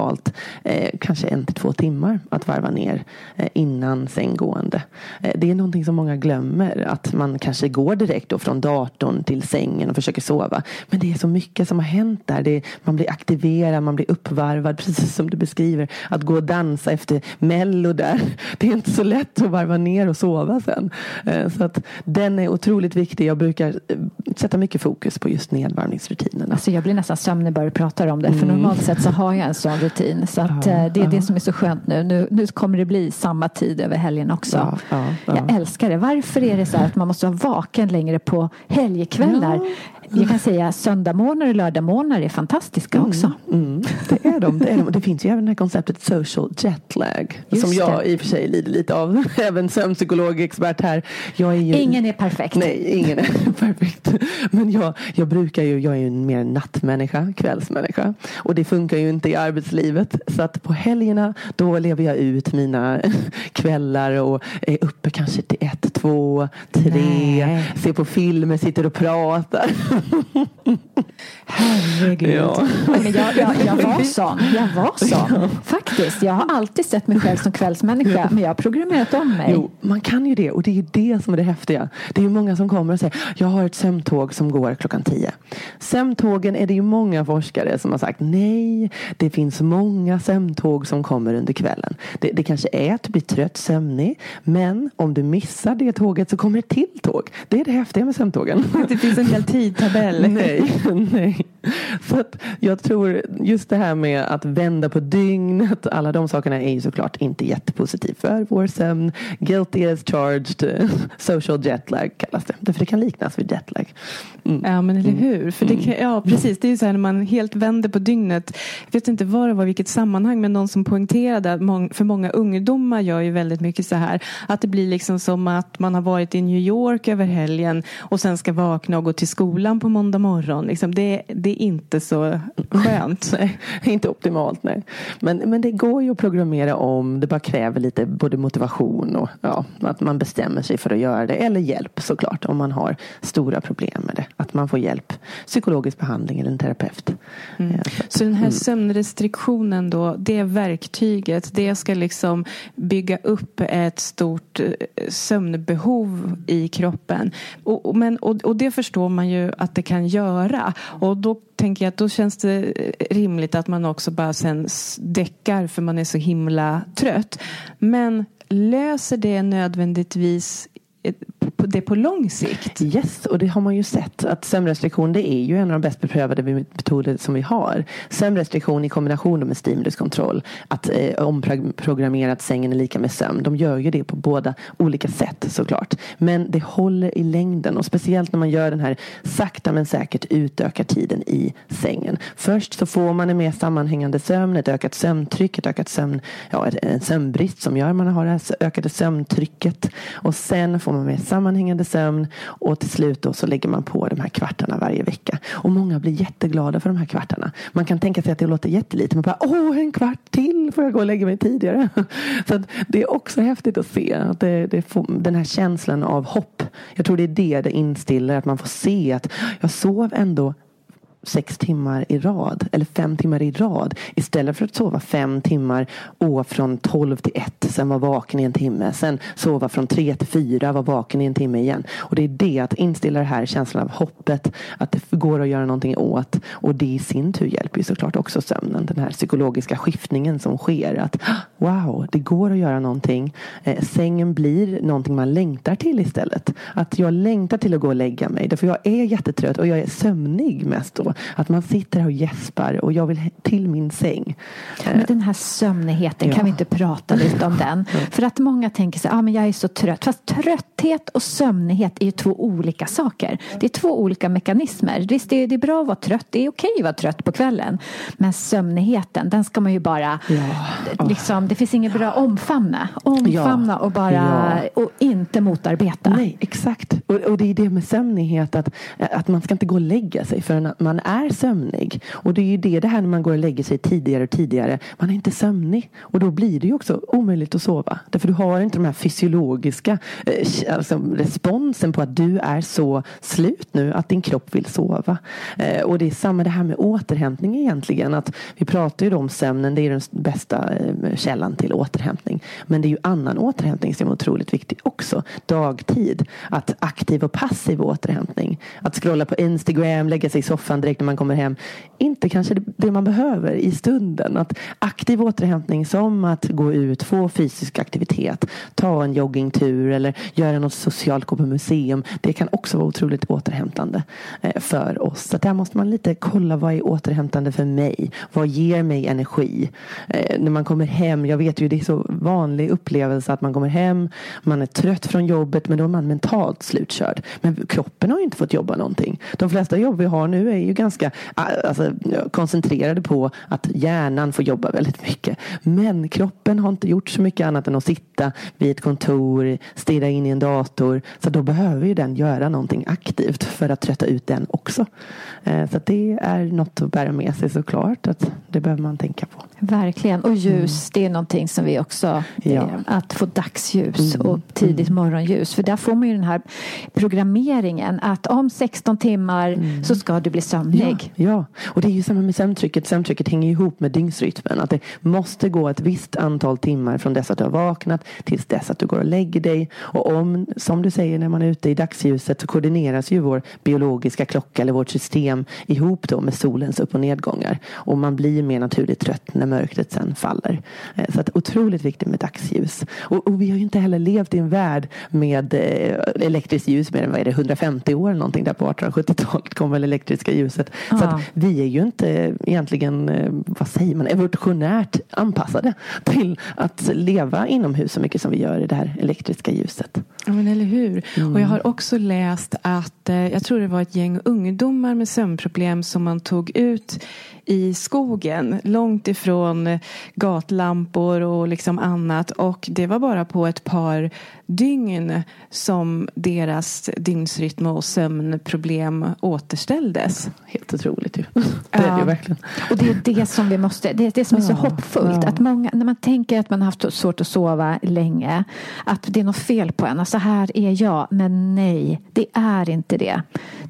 eh, kanske en till två timmar att varva ner eh, innan sänggående. Eh, det är någonting som många glömmer. Att man kanske går direkt då från datorn till sängen och försöker sova. Men det är så mycket som har hänt där. Det är, man blir aktiverad, man blir uppvarvad precis som du beskriver. Att gå och dansa efter mello där. Det är inte så lätt att varva ner och sova sen. Eh, så att den är otroligt viktig. Jag brukar eh, sätta mycket fokus på just nedvarvningsrutinerna. Alltså jag blir nästan sömnig bara du pratar om det. För mm. normalt sett så har jag en sån rutin. Så att, ja, eh, det är ja. det som är så skönt nu. nu. Nu kommer det bli samma tid över helgen också. Ja, jag älskar det. Varför är det så att man måste vara vaken längre på helgkvällar? Jag kan säga söndagmorgnar och lördagmorgnar är fantastiska mm, också. Mm, det är de. Det, är de. det finns ju även det här konceptet social jetlag. Just som jag det. i och för sig lider lite av. Även sömnpsykologexpert här. Jag är ju, ingen är perfekt. Nej, ingen är perfekt. Men jag, jag brukar ju, jag är ju en mer nattmänniska, kvällsmänniska. Och det funkar ju inte i arbetslivet. Så att på helgerna då lever jag ut mina kvällar och är uppe kanske till ett, två, tre. Nej. Ser på filmer, sitter och pratar. Herregud. Ja. Men jag, jag, jag var sån. Jag var sån. Faktiskt. Jag har alltid sett mig själv som kvällsmänniska. Men jag har programmerat om mig. Jo, man kan ju det. Och det är ju det som är det häftiga. Det är ju många som kommer och säger jag har ett sömntåg som går klockan tio. Sömntågen är det ju många forskare som har sagt nej. Det finns många sömntåg som kommer under kvällen. Det, det kanske är att du blir trött, sömnig. Men om du missar det tåget så kommer ett till tåg. Det är det häftiga med sömntågen. Det finns en hel tidtabell. Nej, nej. Så att jag tror just det här med att vända på dygnet, alla de sakerna är ju såklart inte jättepositivt för vår sömn. Guilty as charged, social jetlag kallas det. För det kan liknas vid jetlag. Mm. Ja men eller hur. För det kan, ja precis, det är ju så här när man helt vänder på dygnet. Jag vet inte vad det var, vilket sammanhang, men någon som poängterade att för många ungdomar gör ju väldigt mycket så här. Att det blir liksom som att man har varit i New York över helgen och sen ska vakna och gå till skolan på måndag morgon. Liksom det, det är inte så skönt. nej, inte optimalt nej. Men, men det går ju att programmera om. Det bara kräver lite både motivation och ja, att man bestämmer sig för att göra det. Eller hjälp såklart om man har stora problem med det. Att man får hjälp. Psykologisk behandling eller en terapeut. Mm. Så den här sömnrestriktionen då, det verktyget, det ska liksom bygga upp ett stort eh, sömnbehov i kroppen. Och, men, och, och det förstår man ju att det kan göra. Och då tänker jag att då känns det eh, rimligt att man också bara sen däckar för man är så himla trött. Men löser det nödvändigtvis det på lång sikt? Yes, och det har man ju sett att sömnrestriktion det är ju en av de bäst beprövade metoder som vi har. Sömnrestriktion i kombination med stimuluskontroll. Att eh, omprogrammera att sängen är lika med sömn. De gör ju det på båda olika sätt såklart. Men det håller i längden och speciellt när man gör den här sakta men säkert utökar tiden i sängen. Först så får man en mer sammanhängande sömn, ett ökat sömntryck, ett ökat sömn, ja, en sömnbrist som gör att man har det här ökade sömntrycket. Och sen får man med sammanhängande sömn och till slut då så lägger man på de här kvartarna varje vecka. Och många blir jätteglada för de här kvartarna. Man kan tänka sig att det låter jättelite men bara åh en kvart till får jag gå och lägga mig tidigare. Så att det är också häftigt att se att det, det får, den här känslan av hopp. Jag tror det är det det instiller att man får se att jag sov ändå sex timmar i rad eller fem timmar i rad istället för att sova fem timmar och från tolv till ett sen vara vaken i en timme sen sova från tre till fyra vara vaken i en timme igen. Och det är det att inställa det här känslan av hoppet att det går att göra någonting åt. Och det i sin tur hjälper ju såklart också sömnen den här psykologiska skiftningen som sker att ah, wow det går att göra någonting. Eh, sängen blir någonting man längtar till istället. Att jag längtar till att gå och lägga mig därför jag är jättetrött och jag är sömnig mest då att man sitter här och gäspar och jag vill till min säng. Men den här sömnigheten, Ja. kan vi inte prata lite om den? För att många tänker sig, ah, men jag är så trött. Fast trötthet och sömnighet är ju två olika saker. Det är två olika mekanismer. Visst, det är, det är bra att vara trött. Det är okej att vara trött på kvällen. Men sömnigheten, den ska man ju bara... Ja. Liksom, det finns inget bra att omfamna. Omfamna Ja. och bara... Ja. Och inte motarbeta. Nej, exakt. Och, och det är det med sömnighet att, att man ska inte gå och lägga sig förrän man är sömnig. Och det är ju det, det här när man går och lägger sig tidigare och tidigare. Man är inte sömnig. Och då blir det ju också omöjligt att sova. Därför du har inte de här fysiologiska eh, alltså, responsen på att du är så slut nu att din kropp vill sova. Eh, och det är samma det här med återhämtning egentligen. Att vi pratar ju då om sömnen, det är den bästa eh, källan till återhämtning. Men det är ju annan återhämtning som är otroligt viktig också. Dagtid. Att aktiv och passiv återhämtning. Att scrolla på Instagram, lägga sig i soffan direkt när man kommer hem. Inte kanske det- man behöver i stunden. Att aktiv återhämtning som att gå ut, få fysisk aktivitet, ta en joggingtur eller göra något socialt, gå på museum. Det kan också vara otroligt återhämtande eh, för oss. Så där måste man lite kolla vad är återhämtande för mig? Vad ger mig energi? Eh, när man kommer hem, jag vet ju det är så vanlig upplevelse att man kommer hem, man är trött från jobbet men då är man mentalt slutkörd. Men kroppen har ju inte fått jobba någonting. De flesta jobb vi har nu är ju ganska ah, alltså, koncentrerade på att hjärnan får jobba väldigt mycket. Men kroppen har inte gjort så mycket annat än att sitta vid ett kontor, stirra in i en dator. Så då behöver ju den göra någonting aktivt för att trötta ut den också. Eh, Så det är något att bära med sig såklart. Att det behöver man tänka på. Verkligen. Och ljus, det är någonting som vi också... Ja. eh, Att få dagsljus Mm. och tidigt morgonljus. För där får man ju den här programmeringen att om 16 timmar så ska du bli sömnig. Ja, ja, och det är ju samma med sömntrycket. Sömntrycket hänger ihop med dygnsrytmen. Att det måste gå ett visst antal timmar från dess att du har vaknat tills dess att du går och lägger dig. Och om, som du säger, när man är ute i dagsljuset så koordineras ju vår biologiska klocka eller vårt system ihop då med solens upp och nedgångar. Och man blir mer naturligt trött när mörkret sen faller. Eh, så att otroligt viktigt med dagsljus. Och, och vi har ju inte heller levt i en värld med eh, elektriskt ljus mer än vad är det, 150 år eller någonting där på 1870-talet kom väl elektriska ljus ljuset. Så Ja. att vi är ju inte egentligen, eh, vad säger man, evolutionärt anpassade till att leva inomhus så mycket som vi gör i det här elektriska ljuset. Ja, men eller hur? Mm. Och jag har också läst att eh, jag tror det var ett gäng ungdomar med sömnproblem som man tog ut i skogen långt ifrån gatlampor och liksom annat. Och det var bara på ett par dygn som deras dygnsrytm och sömnproblem återställdes. Helt otroligt ju. Det är det Ja. verkligen. Och det är det som vi måste, det är det som är så Ja, hoppfullt. ja. Att många, när man tänker att man har haft svårt att sova länge, att det är något fel på en. Alltså så här är jag. Men nej, det är inte det.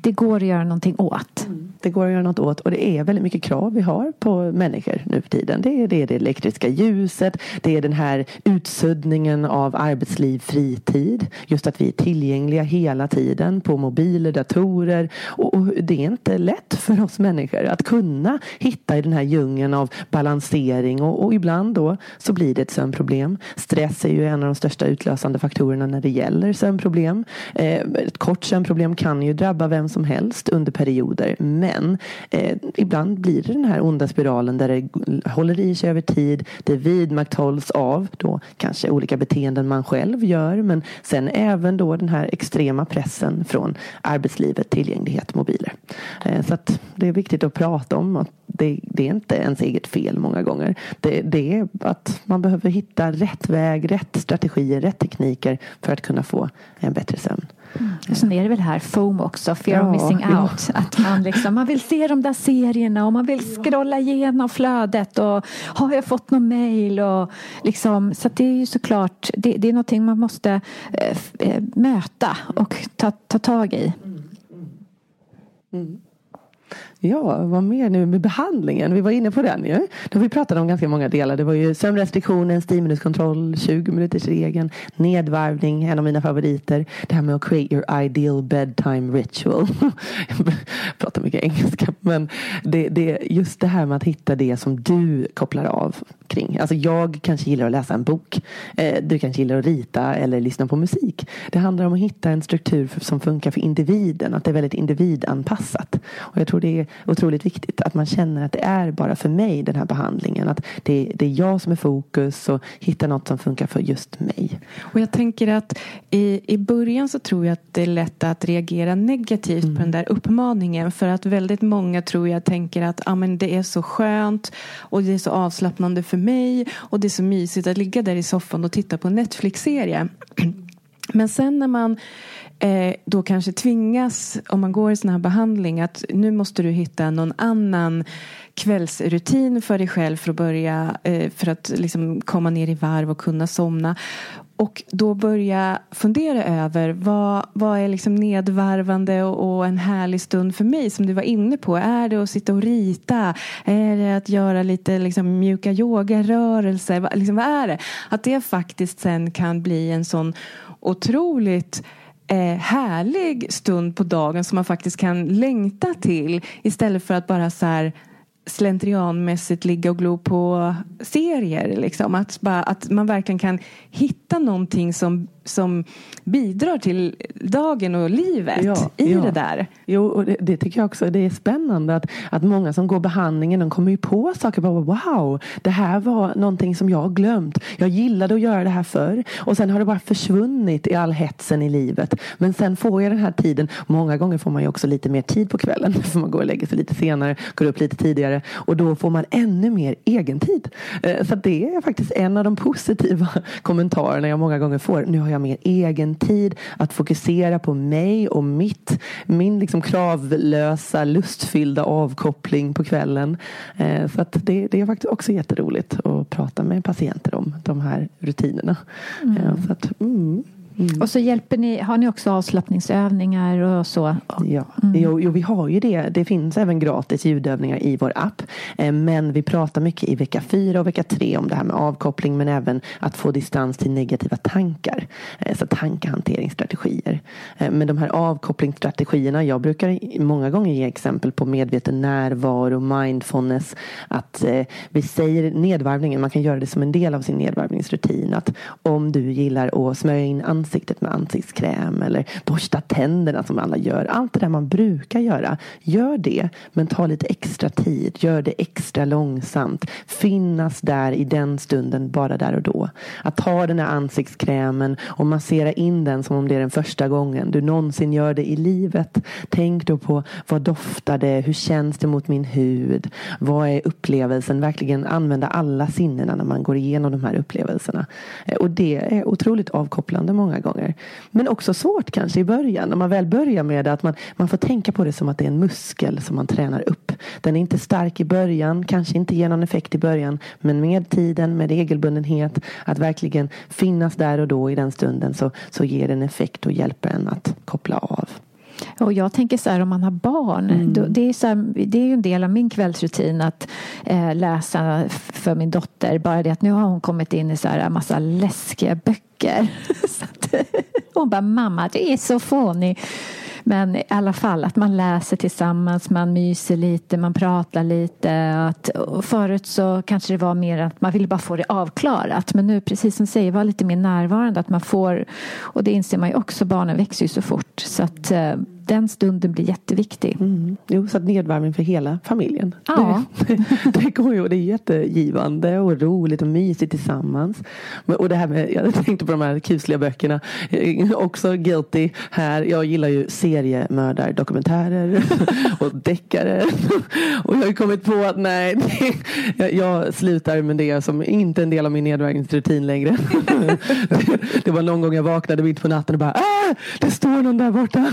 Det går att göra någonting åt. Det går att göra något åt och det är väldigt mycket krav vi har på människor nu för tiden. Det är det, är det elektriska ljuset, det är den här utsuddningen av arbetsliv, fritid. Just att vi är tillgängliga hela tiden på mobiler, datorer. Och, och det är inte lätt för oss människor att kunna hitta i den här djungeln av balansering och, och ibland då så blir det ett sömnproblem. Stress är ju en av de största utlösande faktorerna när det gäller sömnproblem. Eh, ett kort sömnproblem kan ju drabba vem som helst under perioder men eh, ibland blir det den här onda spiralen där det håller i sig över tid. Det vidmakthålls av då kanske olika beteenden man själv gör men sen även då den här extrema pressen från arbetslivet, tillgänglighet, mobiler. Eh, så att det är viktigt att prata om att det, det, är inte ens eget fel många gånger. Det, det, är att man behöver hitta rätt väg, rätt strategier, rätt tekniker för att kunna få en bättre sömn. Mm. Och sen är det väl här FOMO också, fear ja, of missing ja. out. Att man, liksom, man vill se de där serierna och man vill scrolla igenom flödet och har jag fått någon mail? Och liksom, så det är ju såklart, det, det är någonting man måste äh, möta och ta, ta tag i. Mm. Mm. Ja, vad mer nu med behandlingen? Vi var inne på den ju. Då vi pratade om ganska många delar. Det var ju sömnrestriktionen, 10 20 minuters regeln, nedvarvning, en av mina favoriter. Det här med att create your ideal bedtime ritual. Jag pratar mycket engelska. Men det, det, just det här med att hitta det som du kopplar av kring. Alltså jag kanske gillar att läsa en bok. Eh, du kanske gillar att rita eller lyssna på musik. Det handlar om att hitta en struktur som funkar för individen. Att det är väldigt individanpassat. Och jag tror det är otroligt viktigt att man känner att det är bara för mig den här behandlingen. Att det, det är jag som är fokus och hitta något som funkar för just mig. Och jag tänker att i, i början så tror jag att det är lätt att reagera negativt mm. på den där uppmaningen. För att väldigt många tror jag tänker att ah, men det är så skönt och det är så avslappnande för mig och det är så mysigt att ligga där i soffan och titta på en Netflix-serie. Men sen när man eh, då kanske tvingas, om man går i sån här behandling, att nu måste du hitta någon annan kvällsrutin för dig själv för att börja, eh, för att liksom komma ner i varv och kunna somna. Och då börja fundera över vad, vad är liksom nedvarvande och, och, en härlig stund för mig som du var inne på. Är det att sitta och rita? Är det att göra lite liksom mjuka yogarörelser? Liksom, vad är det? Att det faktiskt sen kan bli en sån otroligt eh, härlig stund på dagen som man faktiskt kan längta till istället för att bara så här slentrianmässigt ligga och glo på serier. Liksom. Att, bara, att man verkligen kan hitta någonting som som bidrar till dagen och livet ja, i ja. det där. Jo, och det, det, tycker jag också det är spännande att, att många som går behandlingen de kommer ju på saker. Bara, wow, det här var någonting som jag har glömt. Jag gillade att göra det här förr och sen har det bara försvunnit i all hetsen i livet. Men sen får jag den här tiden. Många gånger får man ju också lite mer tid på kvällen för man går och lägger sig lite senare, går upp lite tidigare och då får man ännu mer egen tid. Eh, så det är faktiskt en av de positiva kommentarerna jag många gånger får. Nu har jag mer egen tid, att fokusera på mig och mitt, min liksom kravlösa, lustfyllda avkoppling på kvällen. Eh, så att det, det är faktiskt också jätteroligt att prata med patienter om de här rutinerna. Mm. Eh, så att, mm. Mm. Och så hjälper ni, har ni också avslappningsövningar och så? Ja, mm. jo, jo, vi har ju det. Det finns även gratis ljudövningar i vår app. Eh, men vi pratar mycket i vecka fyra och vecka tre om det här med avkoppling men även att få distans till negativa tankar. Eh, så tankehanteringsstrategier. Eh, men de här avkopplingsstrategierna, jag brukar många gånger ge exempel på medveten närvaro, mindfulness. Att vi säger nedvarvningen, man kan göra det som en del av sin nedvarvningsrutin. Att om du gillar att smörja in ansiktet med ansiktskräm eller borsta tänderna som alla gör. Allt det där man brukar göra. Gör det, men ta lite extra tid. Gör det extra långsamt. Finnas där i den stunden, bara där och då. Att ta den här ansiktskrämen och massera in den som om det är den första gången du någonsin gör det i livet. Tänk då på vad doftar det? Hur känns det mot min hud? Vad är upplevelsen? Verkligen använda alla sinnena när man går igenom de här upplevelserna. Eh, och det är otroligt avkopplande många många gånger. Men också svårt kanske i början. När man väl börjar med det. Att man, man får tänka på det som att det är en muskel som man tränar upp. Den är inte stark i början, kanske inte ger någon effekt i början. Men med tiden, med regelbundenhet, att verkligen finnas där och då i den stunden så, så ger den effekt och hjälper en att koppla av. Och jag tänker så här om man har barn. Mm. Då, det, är så här, det är ju en del av min kvällsrutin att eh, läsa för min dotter. Bara det att nu har hon kommit in i så här en massa läskiga böcker. så att, hon bara, mamma du är så fånig. Men i alla fall att man läser tillsammans, man myser lite, man pratar lite. Att, förut så kanske det var mer att man ville bara få det avklarat. Men nu, precis som du säger, var lite mer närvarande. Att man får, och det inser man ju också, barnen växer ju så fort. Så att eh, den stunden blir jätteviktig. Mm. Jo, så att nedvärmning för hela familjen. Ja. Det, det, går ju, det är jättegivande och roligt och mysigt tillsammans. Och det här med, jag tänkte på de här kusliga böckerna. Eh, Också guilty här. Jag gillar ju seriemördardokumentärer och deckare. Och jag har ju kommit på att nej, det, jag, slutar med det som inte är en del av min nedvärmningsrutin längre. Det, var någon gång jag vaknade mitt på natten och bara äh, det står någon där borta.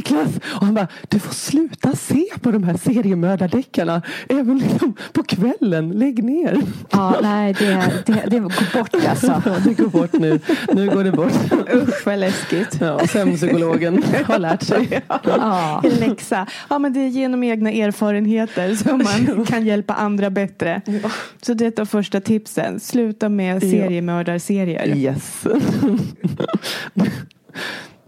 Niklas. Och han bara, du får sluta se på de här seriemördardeckarna. Även liksom på kvällen. Lägg ner. Ja, nej, det, det, det går bort alltså. Ja, det går bort nu. Nu går det bort. Usch vad läskigt. Ja, sömnpsykologen har lärt sig. Ja. En läxa. Ja, men det är genom egna erfarenheter som man kan hjälpa andra bättre. Så det är ett av första tipsen. Sluta med seriemördarserier. Yes.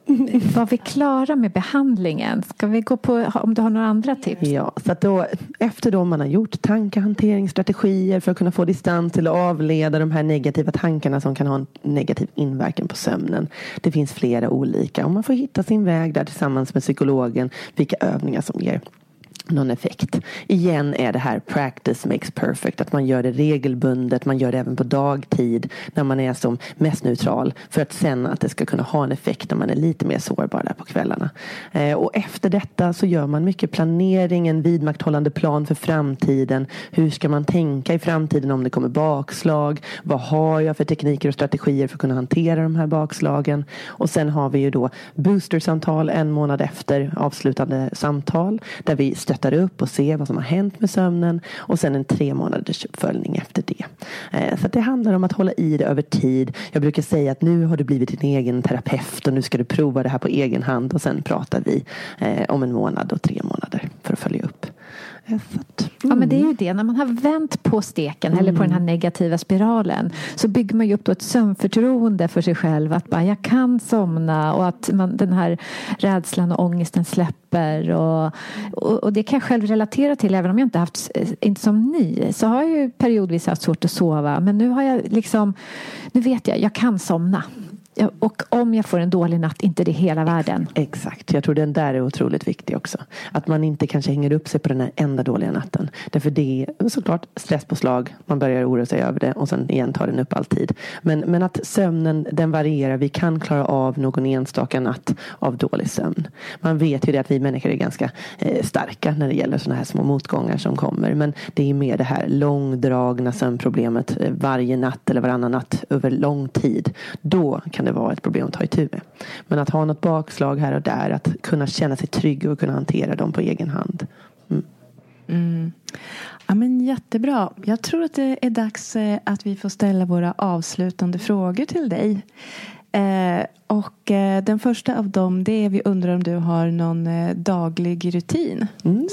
Var vi klara med behandlingen? Ska vi gå på om du har några andra tips? Ja, så att då, efter då man har gjort tankehanteringsstrategier för att kunna få distans till avleda de här negativa tankarna som kan ha en negativ inverkan på sömnen. Det finns flera olika och man får hitta sin väg där tillsammans med psykologen vilka övningar som ger någon effekt. Igen är det här practice makes perfect. Att man gör det regelbundet. Man gör det även på dagtid. När man är som mest neutral. För att sen att det ska kunna ha en effekt när man är lite mer sårbar där på kvällarna. Eh, och efter detta så gör man mycket planering. En vidmakthållande plan för framtiden. Hur ska man tänka i framtiden om det kommer bakslag? Vad har jag för tekniker och strategier för att kunna hantera de här bakslagen? Och sen har vi ju då boostersamtal en månad efter avslutande samtal. Där vi stöttar upp och ser vad som har hänt med sömnen. Och sen en tre månaders uppföljning efter det. Eh, så det handlar om att hålla i det över tid. Jag brukar säga att nu har du blivit din egen terapeut och nu ska du prova det här på egen hand. Och sen pratar vi eh, om en månad och tre månader för att följa upp. Eh, Så att, Ja, men det är ju det. När man har vänt på steken eller på den här negativa spiralen så bygger man ju upp då ett sömnförtroende för sig själv. Att bara, jag kan somna och att man, den här rädslan och ångesten släpper. Och, och, och det kan jag själv relatera till. Även om jag inte haft, inte som ni, så har jag ju periodvis haft svårt att sova. Men nu har jag liksom, nu vet jag, jag kan somna. Och om jag får en dålig natt, inte det hela världen. Exakt, jag tror den där är otroligt viktig också. Att man inte kanske hänger upp sig på den här enda dåliga natten. Därför det är såklart stresspåslag. Man börjar oroa sig över det och sen igen tar den upp all tid. Men, men att sömnen den varierar. Vi kan klara av någon enstaka natt av dålig sömn. Man vet ju det att vi människor är ganska eh, starka när det gäller sådana här små motgångar som kommer. Men det är mer det här långdragna sömnproblemet eh, varje natt eller varannan natt över lång tid. Då kan det vara ett problem att ta itu med. Men att ha något bakslag här och där, att kunna känna sig trygg och kunna hantera dem på egen hand. Mm. mm. Ja, men jättebra. Jag tror att det är dags eh, att vi får ställa våra avslutande frågor till dig. Eh, och eh, den första av dem det är vi undrar om du har någon eh, daglig rutin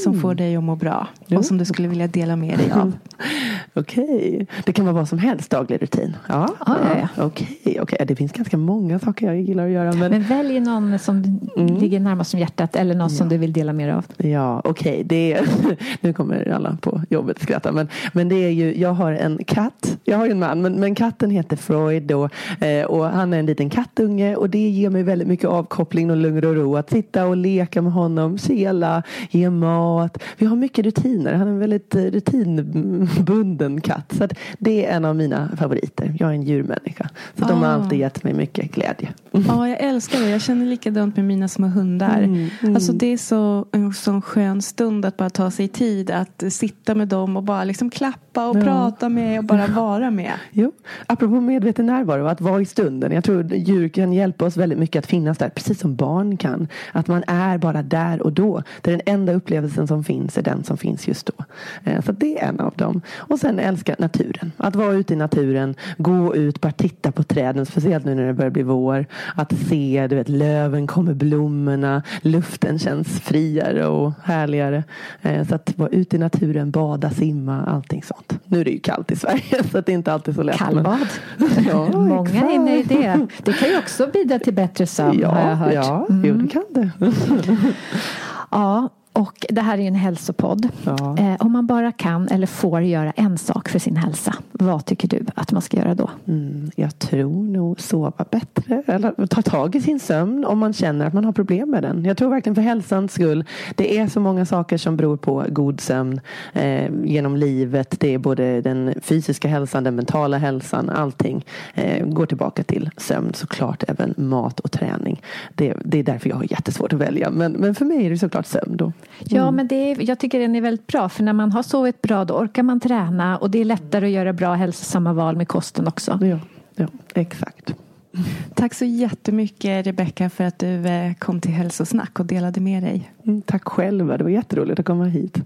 som får dig att må bra Jo. och som du skulle vilja dela med dig av. Okej, det kan vara vad som helst daglig rutin. Ja, Ja, ja, ja. Okej, okej. Det finns ganska många saker jag gillar att göra. Men, Men välj någon som ligger närmast om hjärtat eller någon som du vill dela mer av. Ja, okej. Det är, nu kommer alla på jobbet skratta. Men, men det är ju, jag har en katt. Jag har ju en man, men, men katten heter Freud då, eh, och han är en liten kattunge och det ger mig väldigt mycket avkoppling och lugn och ro. Att sitta och leka med honom, sela, ge mat. Vi har mycket rutiner. Han är en väldigt eh, rutinbunden katt. Så det är en av mina favoriter. Jag är en djurmänniska. Så de har Ah. alltid gett mig mycket glädje. Ja, jag älskar det. Jag känner likadant med mina små hundar. Alltså det är så, en sån skön stund att bara ta sig tid att sitta med dem och bara liksom klappa och Ja. prata med och bara vara med. Jo, apropå medveten närvaro, att vara i stunden. Jag tror djur kan hjälpa hjälpa oss väldigt mycket att finnas där, precis som barn kan. Att man är bara där och då. Det är den enda upplevelsen som finns är den som finns just då. Eh, så det är en av dem. Och sen älska naturen. Att vara ute i naturen, gå ut, bara titta på träden, speciellt nu när det börjar bli vår. Att se, du vet, löven kommer, blommorna, luften känns friare och härligare. Eh, så att vara ute i naturen, bada, simma, allting sånt. Nu är det ju kallt i Sverige så det är inte alltid så lätt. Kallbad. Ja, Många är inne i det. Det kan ju också bidra till bättre sömn har jag hört. Ja, Mm. jo det kan det. Ja, och det här är ju en hälsopodd. Ja. Eh, om man bara kan eller får göra en sak för sin hälsa, vad tycker du att man ska göra då? Mm, jag tror nog sova bättre eller ta tag i sin sömn om man känner att man har problem med den. Jag tror verkligen för hälsans skull. Det är så många saker som beror på god sömn eh, genom livet. Det är både den fysiska hälsan, den mentala hälsan, allting eh, går tillbaka till sömn såklart, även mat och träning. Det, det är därför jag har jättesvårt att välja. Men, men för mig är det såklart sömn då. Ja, men det är, jag tycker den är väldigt bra. För när man har sovit bra då orkar man träna och det är lättare att göra bra hälsosamma val med kosten också. Ja, ja exakt. Tack så jättemycket Rebecka för att du eh, kom till Hälsosnack och delade med dig. Mm, tack själva, det var jätteroligt att komma hit.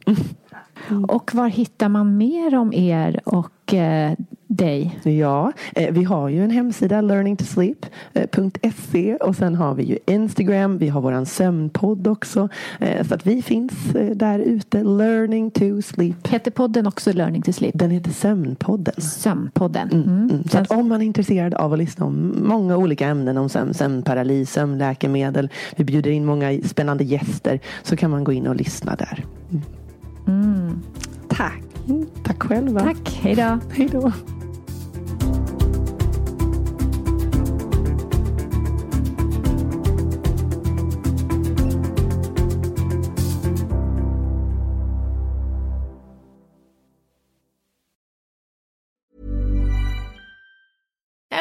Och var hittar man mer om er och eh, dig? Ja, eh, vi har ju en hemsida learningtosleep.se och sen har vi ju Instagram, vi har våran sömnpodd också. Eh, Så att vi finns eh, där ute, Learning to Sleep. Heter podden också Learning to Sleep? Den heter Sömnpodden. Sömnpodden. Mm. Mm. Mm. Så att om man är intresserad av att lyssna om många olika ämnen om sömn, sömnparalys, sömnläkemedel. Vi bjuder in många spännande gäster så kan man gå in och lyssna där. Mm. Tack. Mm. Tack själva. Tack, hej då. Hej då.